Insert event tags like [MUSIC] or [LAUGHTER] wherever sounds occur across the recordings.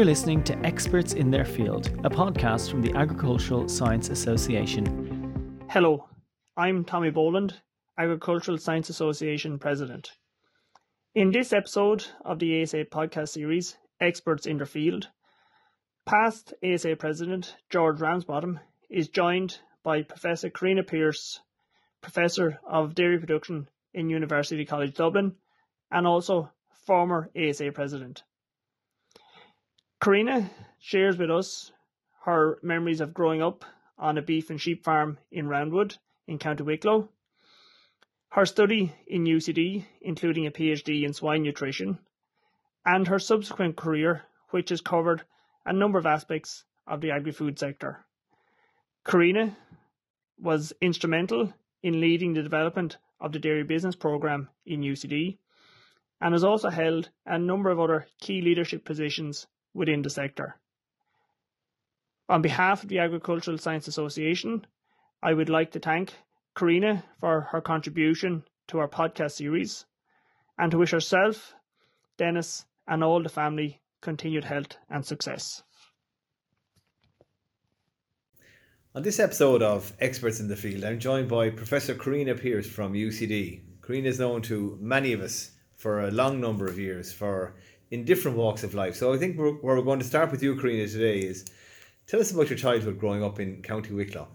You're listening to Experts in Their Field, a podcast from the Agricultural Science Association. Hello, I'm Tommy Boland, Agricultural Science Association President. In this episode of the ASA podcast series, Experts in Their Field, past ASA President George Ramsbottom is joined by Professor Karina Pierce, Professor of Dairy Production in University College Dublin, and also former ASA President. Karina shares with us her memories of growing up on a beef and sheep farm in Roundwood in County Wicklow, her study in UCD, including a PhD in swine nutrition, and her subsequent career, which has covered a number of aspects of the agri food sector. Karina was instrumental in leading the development of the dairy business program in UCD and has also held a number of other key leadership positions within the sector. On behalf of the Agricultural Science Association, I would like to thank Karina for her contribution to our podcast series and to wish herself, Dennis, and all the family continued health and success. On this episode of Experts in the Field, I'm joined by Professor Karina Pierce from UCD. Karina is known to many of us for a long number of years for in different walks of life. So I think we're, where we're going to start with you, Karina, today is tell us about your childhood growing up in County Wicklow.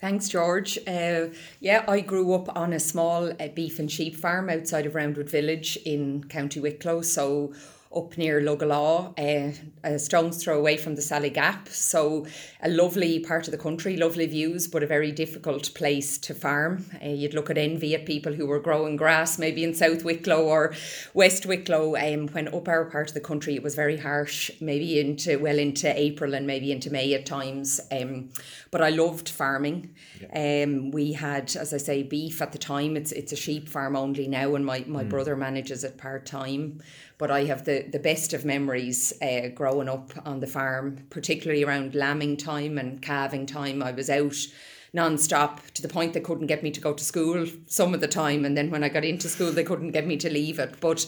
Thanks, George. Uh, yeah, I grew up on a small uh, beef and sheep farm outside of Roundwood Village in County Wicklow. So up near Lugalaw, uh, a stone's throw away from the Sally Gap. So, a lovely part of the country, lovely views, but a very difficult place to farm. Uh, you'd look at envy at people who were growing grass, maybe in South Wicklow or West Wicklow. Um, when up our part of the country, it was very harsh, maybe into well into April and maybe into May at times. Um, but I loved farming. Yeah. Um, we had, as I say, beef at the time. It's it's a sheep farm only now, and my, my mm. brother manages it part time but I have the, the best of memories uh, growing up on the farm, particularly around lambing time and calving time. I was out non-stop to the point they couldn't get me to go to school some of the time and then when I got into school they couldn't get me to leave it but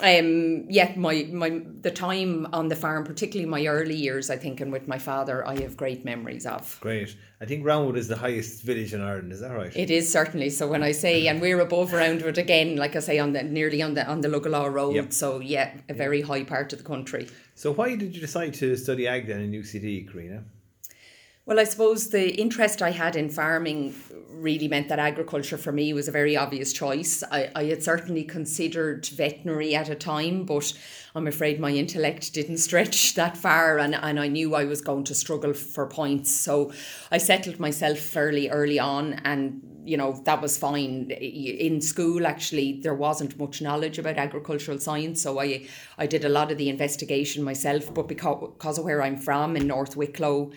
um yet my my the time on the farm particularly my early years i think and with my father i have great memories of. Great. I think roundwood is the highest village in ireland is that right? It is certainly. So when i say and we're above roundwood again like i say on the nearly on the on the Lugalaw road. Yep. so yeah a very high part of the country. So why did you decide to study ag then in ucd karina well, I suppose the interest I had in farming really meant that agriculture for me was a very obvious choice. I, I had certainly considered veterinary at a time, but I'm afraid my intellect didn't [LAUGHS] stretch that far and, and I knew I was going to struggle for points. So I settled myself fairly early on and you know that was fine in school actually there wasn't much knowledge about agricultural science so i i did a lot of the investigation myself but because, because of where i'm from in north wicklow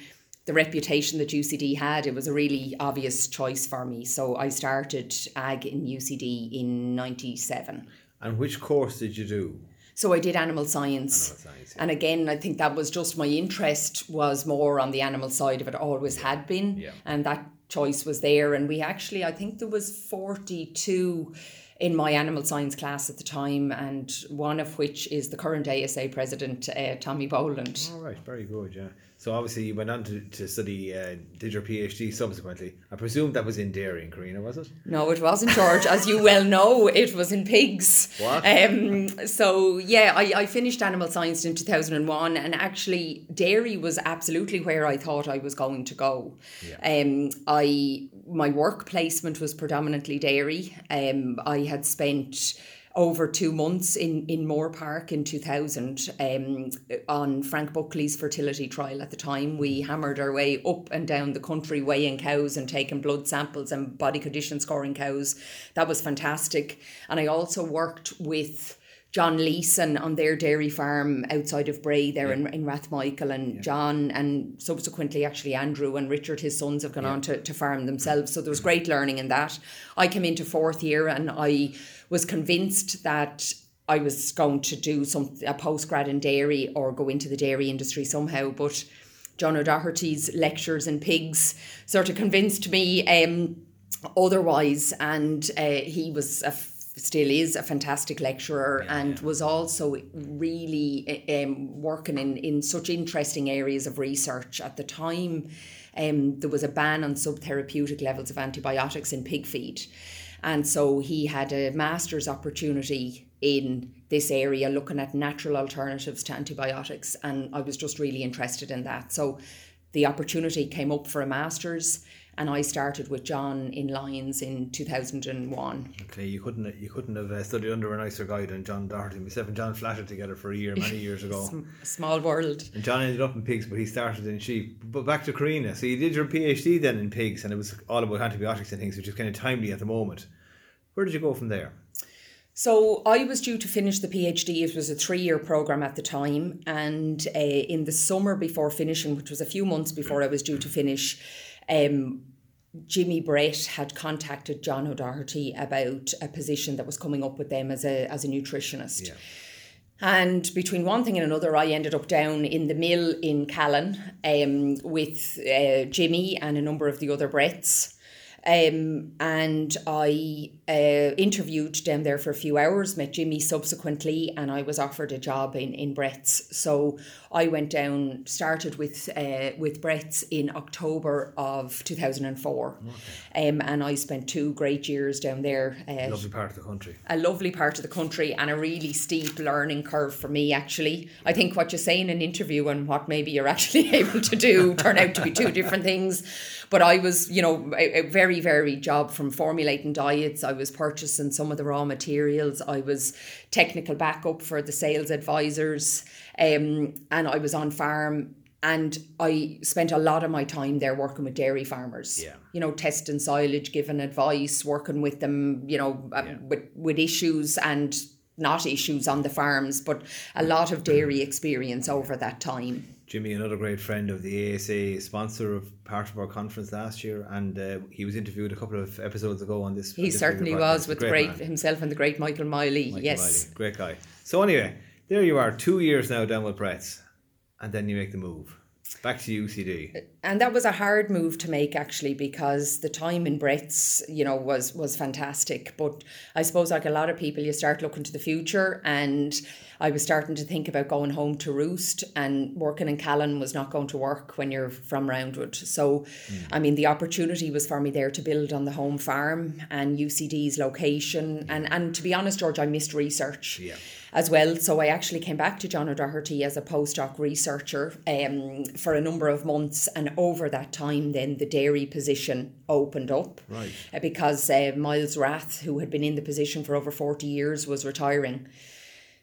the reputation that UCD had, it was a really obvious choice for me. So I started ag in UCD in 97. And which course did you do? So I did animal science. Animal science yeah. And again, I think that was just my interest was more on the animal side of it, always had been. Yeah. And that choice was there. And we actually, I think there was 42 in my animal science class at the time, and one of which is the current ASA president, uh, Tommy Boland. All right, very good, yeah. So obviously you went on to, to study, uh, did your PhD subsequently. I presume that was in dairy in Karina, was it? No, it wasn't, George. As you well know, it was in pigs. What? Um, so yeah, I, I finished animal science in 2001 and actually dairy was absolutely where I thought I was going to go. Yeah. Um, I My work placement was predominantly dairy. Um, I had spent over two months in, in Moorepark in 2000 um, on Frank Buckley's fertility trial at the time. We hammered our way up and down the country weighing cows and taking blood samples and body condition scoring cows. That was fantastic. And I also worked with John Leeson on their dairy farm outside of Bray there yeah. in, in Rathmichael and yeah. John and subsequently actually Andrew and Richard, his sons have gone yeah. on to, to farm themselves. So there was great learning in that. I came into fourth year and I was convinced that I was going to do some a postgrad in dairy or go into the dairy industry somehow, but John O'Doherty's lectures in pigs sort of convinced me um, otherwise, and uh, he was a still is a fantastic lecturer Yeah, and yeah. was also really um, working in, in such interesting areas of research. At the time, um, there was a ban on subtherapeutic levels of antibiotics in pig feed. And so he had a master's opportunity in this area looking at natural alternatives to antibiotics. And I was just really interested in that. So the opportunity came up for a master's and I started with John in Lyons in 2001. Okay, you couldn't you couldn't have uh, studied under a nicer guy than John Doherty. Myself and John flatted together for a year many years ago. [LAUGHS] Small world. And John ended up in pigs, but he started in sheep. But back to Karina. So you did your PhD then in pigs, and it was all about antibiotics and things, which is kind of timely at the moment. Where did you go from there? So I was due to finish the PhD. It was a three-year program at the time, and uh, in the summer before finishing, which was a few months before I was due to finish, um, Jimmy Brett had contacted John O'Doherty about a position that was coming up with them as a as a nutritionist. Yeah. And between one thing and another, I ended up down in the mill in Callan um, with uh, Jimmy and a number of the other Bretts. Um, and I uh, interviewed down there for a few hours, met Jimmy subsequently, and I was offered a job in, in Brett's. So I went down, started with uh, with Brett's in October of 2004. Um, and I spent two great years down there. Uh, Lovely part of the country. a lovely part of the country and a really steep learning curve for me actually i think what you say in an interview and what maybe you're actually [LAUGHS] able to do turn out to be two different things but i was you know a, a very varied job from formulating diets i was purchasing some of the raw materials i was technical backup for the sales advisors um, and i was on farm and I spent a lot of my time there working with dairy farmers. Yeah. You know, testing silage, giving advice, working with them, you know, uh, with, with issues and not issues on the farms, but a lot of dairy experience over that time. Jimmy, another great friend of the ASA, sponsor of part of our conference last year, and uh, he was interviewed a couple of episodes ago on this. on He this certainly was with the great himself and the great Michael Miley. Michael yes. Miley. great guy. So anyway, there you are, two years now down with Brett's, and then you make the move back to UCD. and that was a hard move to make actually because the time in Brett's you know was was fantastic. But I suppose like a lot of people you start looking to the future and I was starting to think about going home to roost and working in Callan was not going to work when you're from Roundwood. So hmm. I mean the opportunity was for me there to build on the home farm and UCD's location. And and to be honest George I missed research. Yeah. As well. So I actually came back to John O'Doherty as a postdoc researcher um, for a number of months, and over that time, then the dairy position opened up. Right. Uh, Because uh, Miles Rath, who had been in the position for over 40 years, was retiring.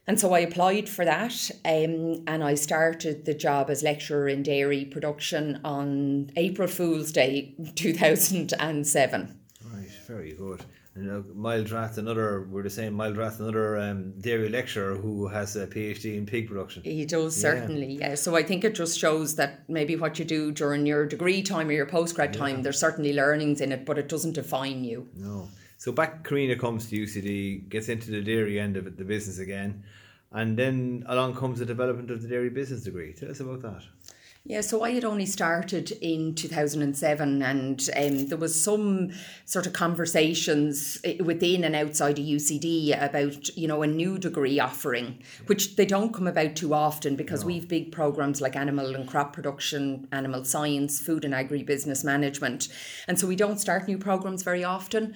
And so I applied for that um, and I started the job as lecturer in dairy production on April Fool's Day 2007. Right, very good. And uh, Miles Rath, another, we're the same, Miles Rath, another um, dairy lecturer who has a PhD in pig production. He does certainly, yeah. So I think it just shows that maybe what you do during your degree time or your postgrad time, there's certainly learnings in it, but it doesn't define you. No. So back Karina comes to UCD, gets into the dairy end of it, the business again, and then along comes the development of the dairy business degree. Tell us about that. Yeah, so I had only started in 2007, and um, there was some sort of conversations eh, within and outside of UCD about, you know, a new degree offering, which they don't come about too often because we've big programs like animal and crop production, animal science, food and agribusiness management, and so we don't start new programs very often.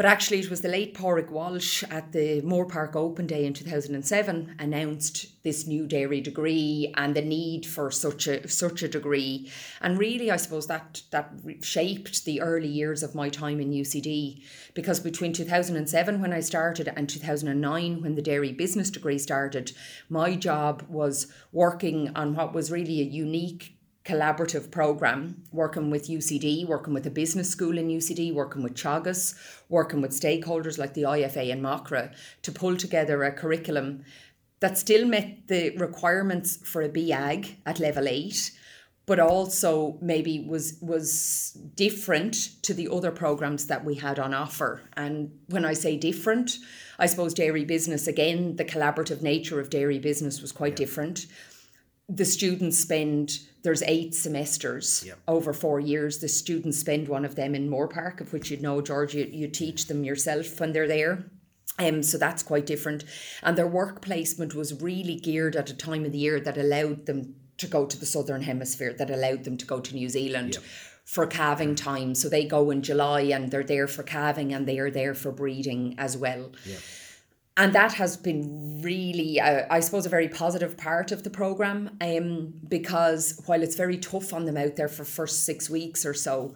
But actually, it was the late Pádraig Walsh at the Moorepark Open Day in 2007 announced this new dairy degree and the need for such a such a degree. And really, I suppose that that shaped the early years of my time in UCD because between 2007 when I started and 2009 when the dairy business degree started, my job was working on what was really a unique collaborative program working with UCD, working with a business school in UCD, working with Teagasc, working with stakeholders like the IFA and Macra to pull together a curriculum that still met the requirements for a BAG at level 8 but also maybe was was different to the other programs that we had on offer. And when i say different i suppose dairy business again the collaborative nature of dairy business was quite different the students spend there's eight semesters Yep. over four years the students spend one of them in moorepark of which you know george you, you teach them yourself when they're there Um, so that's quite different. And their work placement was really geared at a time of the year that allowed them to go to the southern hemisphere, that allowed them to go to New Zealand. Yep. For calving time. So they go in July and they're there for calving and they are there for breeding as well. Yeah. And that has been really, uh, I suppose, a very positive part of the program um, because while it's very tough on them out there for first six weeks or so,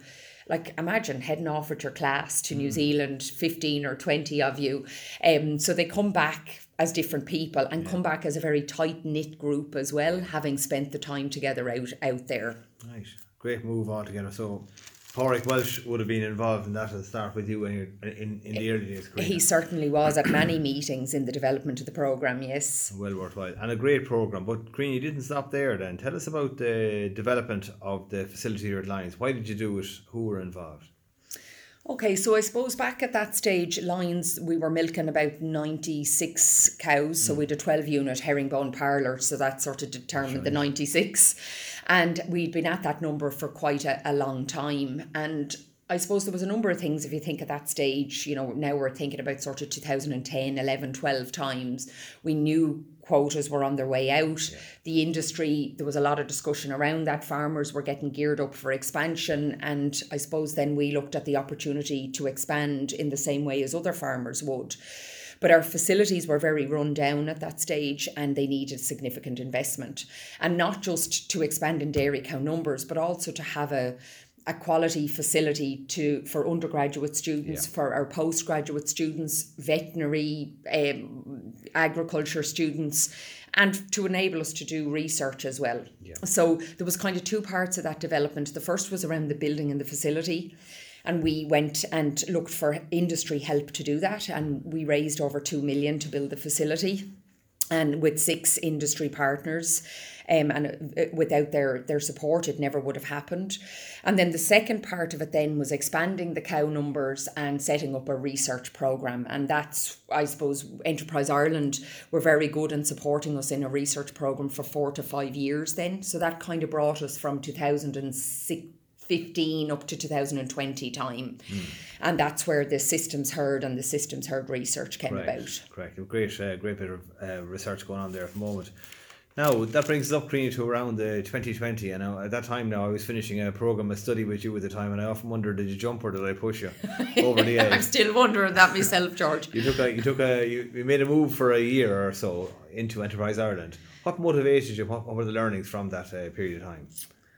like imagine heading off with your class to New Zealand, 15 or 20 of you. Um, so they come back as different people and come back as a very tight knit group as well, having spent the time together out out there. Right, great move altogether. So, Pádraig Walsh would have been involved in that at the start with you when you're in, in the early days. He certainly was at many meetings in the development of the program. Yes. well worthwhile and a great program. But Karina, you didn't stop there. Then tell us about the development of the facility here at Lyons. Why did you do it? Who were involved? Okay, so I suppose back at that stage, Lyons, we were milking about 96 cows. So hmm. we had a 12 unit herringbone parlour. So that sort of determined the 96. And we'd been at that number for quite a, a long time. And I suppose there was a number of things if you think at that stage, you know, now we're thinking about sort of 2010, 11, 12 times. We knew quotas were on their way out. The industry, there was a lot of discussion around that. Farmers were getting geared up for expansion. And I suppose then we looked at the opportunity to expand in the same way as other farmers would. But our facilities were very run down at that stage and they needed significant investment. And not just to expand in dairy cow numbers, but also to have a a quality facility to for undergraduate students, Yeah. for our postgraduate students, veterinary, um, agriculture students, and to enable us to do research as well. So there was kind of two parts of that development. The first was around the building and the facility. And we went and looked for industry help to do that. And we raised over two million to build the facility and with six industry partners. Um, and uh, without their, their support, it never would have happened. And then the second part of it then was expanding the cow numbers and setting up a research program. And that's, I suppose, Enterprise Ireland were very good in supporting us in a research program for four to five years then. So that kind of brought us from 2015 up to 2020 time. And that's where the systems herd and the systems herd research came about. Correct. A Great, uh, great bit of uh, research going on there at the moment. Now that brings us up, Karina, to around the 2020. And now, at that time, now I was finishing a program, a study with you at the time, and I often wondered, did you jump or did I push you [LAUGHS] over the edge? I'm still wondering that myself, George. You took a, you took a, you, you made a move for a year or so into Enterprise Ireland. What motivated you? What, what were the learnings from that uh, period of time?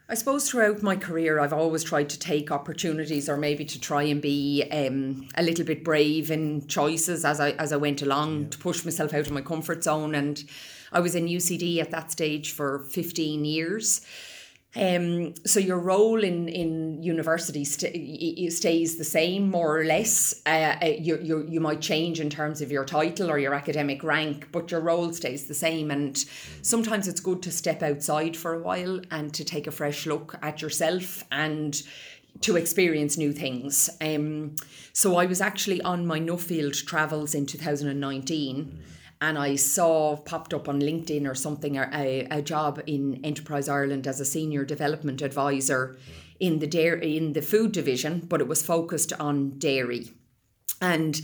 I suppose throughout my career, I've always tried to take opportunities, or maybe to try and be um, a little bit brave in choices as I as I went along to push myself out of my comfort zone. And I was in UCD at that stage for fifteen years. Um, so your role in in university st- stays the same more or less. Uh, uh, you, you you might change in terms of your title or your academic rank, but your role stays the same. And sometimes it's good to step outside for a while and to take a fresh look at yourself and to experience new things. Um, so I was actually on my Nuffield travels in 2019 and I saw popped up on LinkedIn or something a, a, job in Enterprise Ireland as a senior development advisor in the dairy in the food division, but it was focused on dairy. And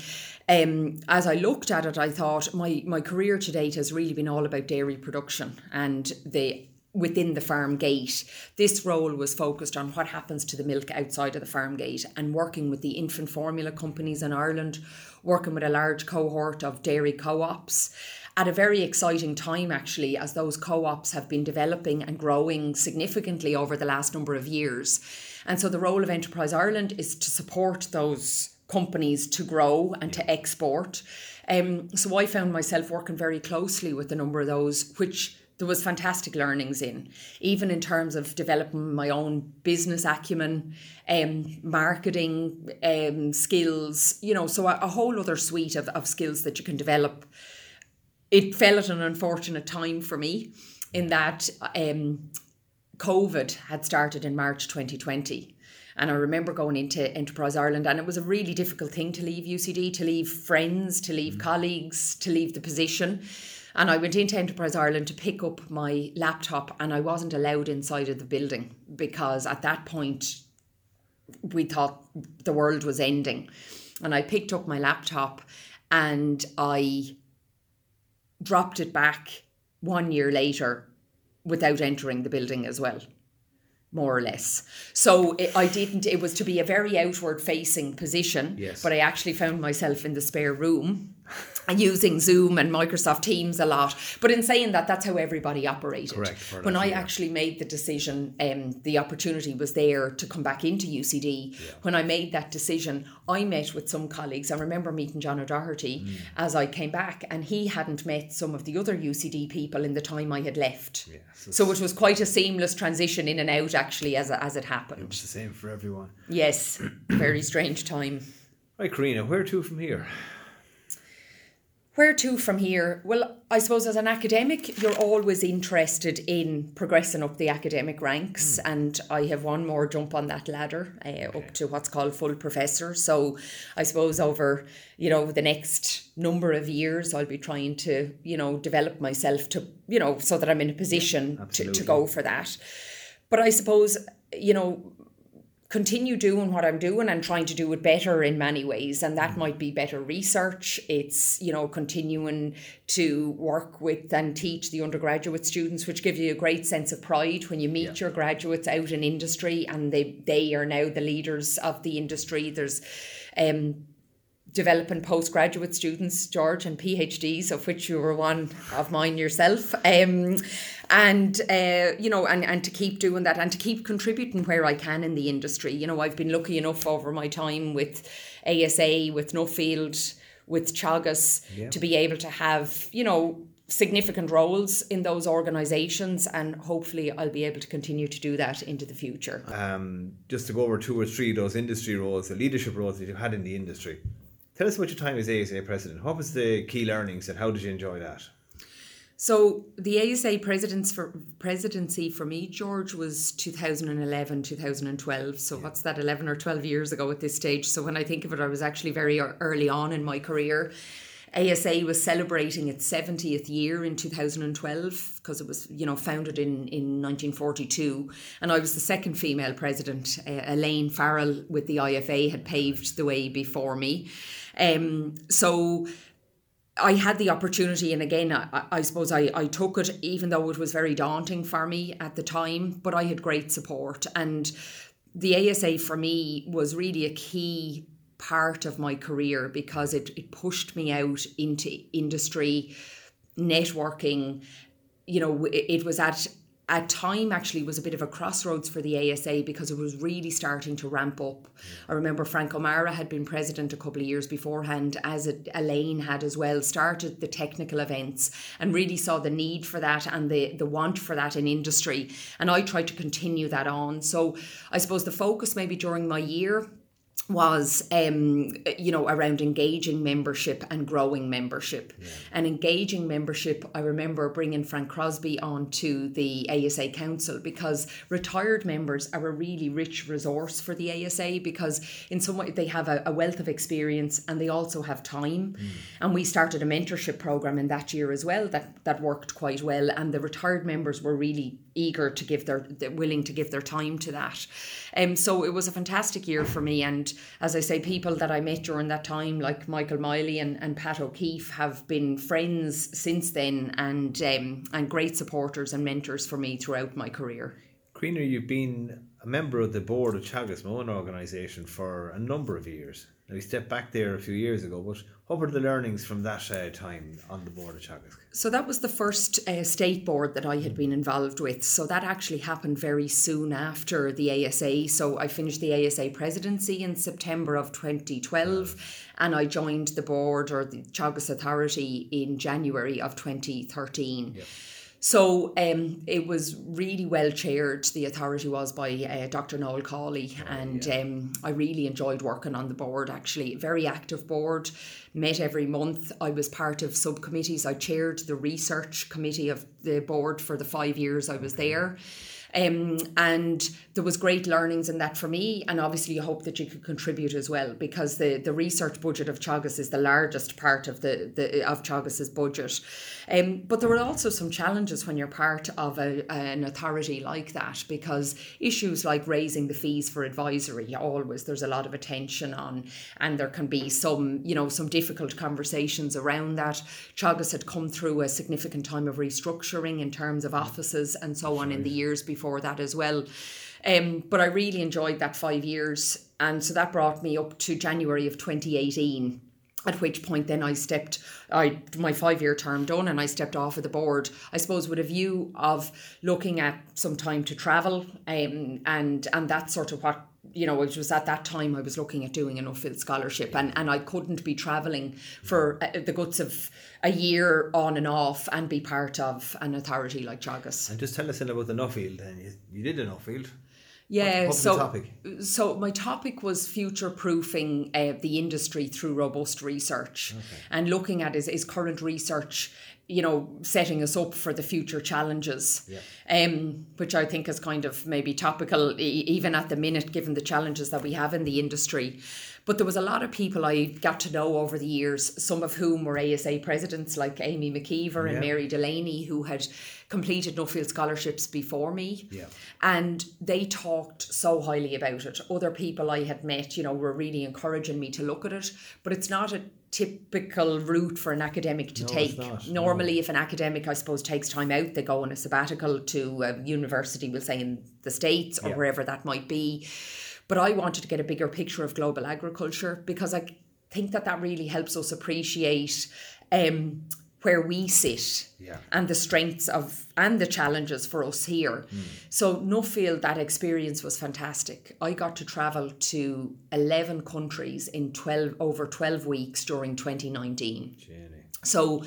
um, as I looked at it, I thought my, my career to date has really been all about dairy production and the within the farm gate. This role was focused on what happens to the milk outside of the farm gate and working with the infant formula companies in Ireland, working with a large cohort of dairy co-ops at a very exciting time actually as those co-ops have been developing and growing significantly over the last number of years. And so the role of Enterprise Ireland is to support those companies to grow and to export. Um, so I found myself working very closely with a number of those, which there was fantastic learnings in, even in terms of developing my own business acumen, um, marketing um, skills, you know, so a, a whole other suite of, of skills that you can develop. It fell at an unfortunate time for me in that um, COVID had started in March 2020. And I remember going into Enterprise Ireland, and it was a really difficult thing to leave UCD, to leave friends, to leave colleagues, to leave the position. And I went into Enterprise Ireland to pick up my laptop, and I wasn't allowed inside of the building because at that point we thought the world was ending. And I picked up my laptop and I dropped it back one year later without entering the building as well more or less. So it, I didn't, it was to be a very outward facing position, Yes. but I actually found myself in the spare room [LAUGHS] using Zoom and Microsoft Teams a lot. But in saying that, that's how everybody operated. Correct, When I yeah. actually made the decision, um, the opportunity was there to come back into UCD. When I made that decision, I met with some colleagues. I remember meeting John O'Doherty Mm. as I came back, and he hadn't met some of the other UCD people in the time I had left. Yeah, so So it was quite a seamless transition in and out, actually, as, as it happened. It's the same for everyone. Yes, [COUGHS] very strange time. Right, Karina, where to from here? Where to from here? Well, I suppose as an academic, you're always interested in progressing up the academic ranks, and I have one more jump on that ladder uh, up to what's called full professor. So, I suppose over you know the next number of years, I'll be trying to you know develop myself to you know so that I'm in a position to, to go for that. But I suppose you know continue doing what I'm doing and trying to do it better in many ways. And that might be better research. It's, you know, continuing to work with and teach the undergraduate students, which give you a great sense of pride when you meet your graduates out in industry and they, they are now the leaders of the industry. There's um developing postgraduate students, George, and PhDs, of which you were one of mine yourself. Um, and uh, you know, and, and to keep doing that and to keep contributing where I can in the industry. You know, I've been lucky enough over my time with ASA, with Nuffield, with Teagasc, Yeah. to be able to have, you know, significant roles in those organizations and hopefully I'll be able to continue to do that into the future. Um, just to go over two or three of those industry roles, the leadership roles that you've had in the industry. Tell us about your time as ASA president. What was the key learnings and how did you enjoy that? So the ASA presidents for presidency for me, George, was 2011, 2012. So what's that, 11 or 12 years ago at this stage? So when I think of it, I was actually very uh, early on in my career. ASA was celebrating its 70th year in 2012 because it was, you know, founded in, in 1942. And I was the second female president. Uh, Elaine Farrell with the IFA had paved the way before me. Um, so I had the opportunity, and again, I, I suppose I, I took it, even though it was very daunting for me at the time, but I had great support. And the ASA for me was really a key part of my career because it, it pushed me out into industry, networking. You know, it, it was at at time actually was a bit of a crossroads for the ASA because it was really starting to ramp up. I remember Frank O'Mara had been president a couple of years beforehand, as it, Elaine had as well, started the technical events and really saw the need for that and the, the want for that in industry. And I tried to continue that on. So I suppose the focus maybe during my year was um, you know around engaging membership and growing membership. And engaging membership i remember bringing frank crosby onto the asa council because retired members are a really rich resource for the asa because in some way they have a, a wealth of experience and they also have time. And we started a mentorship program in that year as well that that worked quite well. And the retired members were really eager to give their willing to give their time to that um so it was a fantastic year for me and as I say people that I met during that time like Michael Miley and, and Pat O'Keefe have been friends since then and um, and great supporters and mentors for me throughout my career Karina, you've been a member of the board of Teagasc, my own organisation, for a number of years. Now, you stepped back there a few years ago, but what were the learnings from that uh, time on the board of Teagasc? So that was the first uh, state board that I had been involved with. So that actually happened very soon after the ASA. So I finished the ASA presidency in September of 2012 and I joined the board or the Teagasc Authority in January of 2013. So um, it was really well chaired. The authority was by uh, Dr. Noel Cawley, and um, I really enjoyed working on the board. Actually, very active board. Met every month. I was part of subcommittees. I chaired the research committee of the board for the five years I was there. Um, and there was great learnings in that for me, and obviously you hope that you could contribute as well because the, the research budget of Teagasc is the largest part of the, the of Teagasc's budget. Um, but there were also some challenges when you're part of a, an authority like that because issues like raising the fees for advisory always there's a lot of attention on, and there can be some you know some difficult conversations around that. Teagasc had come through a significant time of restructuring in terms of offices and so on in the years before that as well. Um, but I really enjoyed that five years, and so that brought me up to January of 2018 at which point then I stepped I my five year term done and I stepped off of the board I suppose with a view of looking at some time to travel um, and and that's sort of what you know it was at that time I was looking at doing an Nuffield scholarship and and I couldn't be traveling for uh, the guts of a year on and off and be part of an authority like Teagasc. And just tell us a little about the Nuffield then. You, you did a Nuffield. Yeah, what, so so my topic was future proofing uh, the industry through robust research okay. and looking at is, is current research you know setting us up for the future challenges yeah. um, which I think is kind of maybe topical e- even at the minute given the challenges that we have in the industry but there was a lot of people I got to know over the years, some of whom were ASA presidents like Amy McKeever and Mary Delaney, who had completed Nuffield scholarships before me. Yeah. And they talked so highly about it. Other people I had met, you know, were really encouraging me to look at it. But it's not a typical route for an academic to no, take. Normally, no. if an academic, I suppose, takes time out, they go on a sabbatical to a university, we'll say in the States or yeah. wherever that might be. But I wanted to get a bigger picture of global agriculture because I think that that really helps us appreciate um, where we sit yeah. and the strengths of and the challenges for us here. Mm. So Nuffield, that experience was fantastic. I got to travel to eleven countries in twelve over twelve weeks during twenty nineteen. So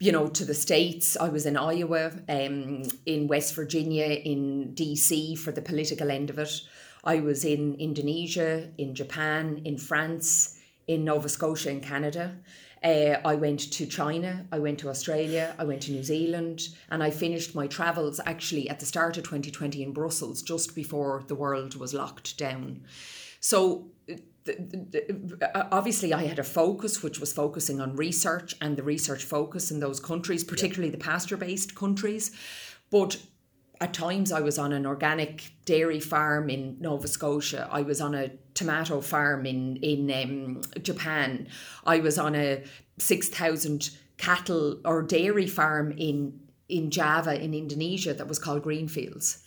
you know, to the States. I was in Iowa, um, in West Virginia, in DC for the political end of it. I was in Indonesia, in Japan, in France, in Nova Scotia, in Canada. Uh, I went to China, I went to Australia, I went to New Zealand, and I finished my travels actually at the start of 2020 in Brussels, just before the world was locked down. So, the, the, uh, obviously, I had a focus which was focusing on research and the research focus in those countries, particularly yeah. the pasture based countries. But at times I was on an organic dairy farm in Nova Scotia. I was on a tomato farm in in um, Japan. I was on a six thousand cattle or dairy farm in in Java in Indonesia that was called Greenfields.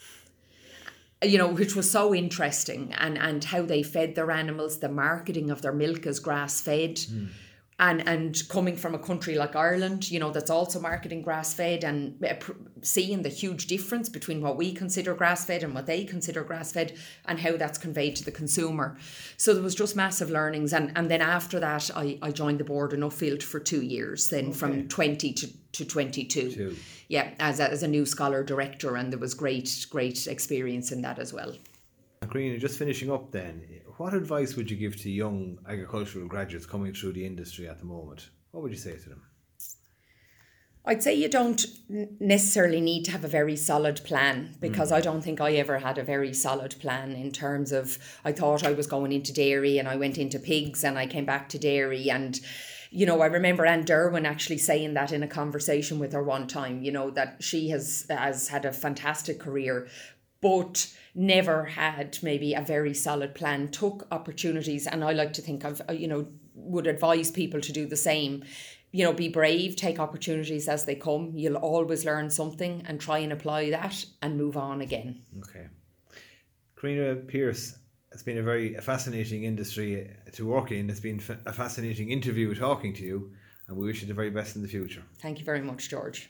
You know, which was so interesting, and and how they fed their animals, the marketing of their milk as grass fed. Mm and and coming from a country like Ireland, you know, that's also marketing grass fed and uh, seeing the huge difference between what we consider grass fed and what they consider grass fed and how that's conveyed to the consumer. So there was just massive learnings, and and then after that, I I joined the board in Nuffield for two years, then okay. from twenty to to twenty two. Yeah, as a, as a new scholar director, and there was great great experience in that as well. Karina, just finishing up then, what advice would you give to young agricultural graduates coming through the industry at the moment? What would you say to them? I'd say you don't necessarily need to have a very solid plan because mm. I don't think I ever had a very solid plan in terms of I thought I was going into dairy and I went into pigs and I came back to dairy and you know I remember Anne Derwin actually saying that in a conversation with her one time you know that she has has had a fantastic career but never had maybe a very solid plan, took opportunities, and I like to think I've, uh, you know, would advise people to do the same. You know, be brave, take opportunities as they come. You'll always learn something and try and apply that and move on again. Okay. Karina Pierce, it's been a very fascinating industry to work in. It's been a fascinating interview talking to you, and we wish you the very best in the future. Thank you very much, George.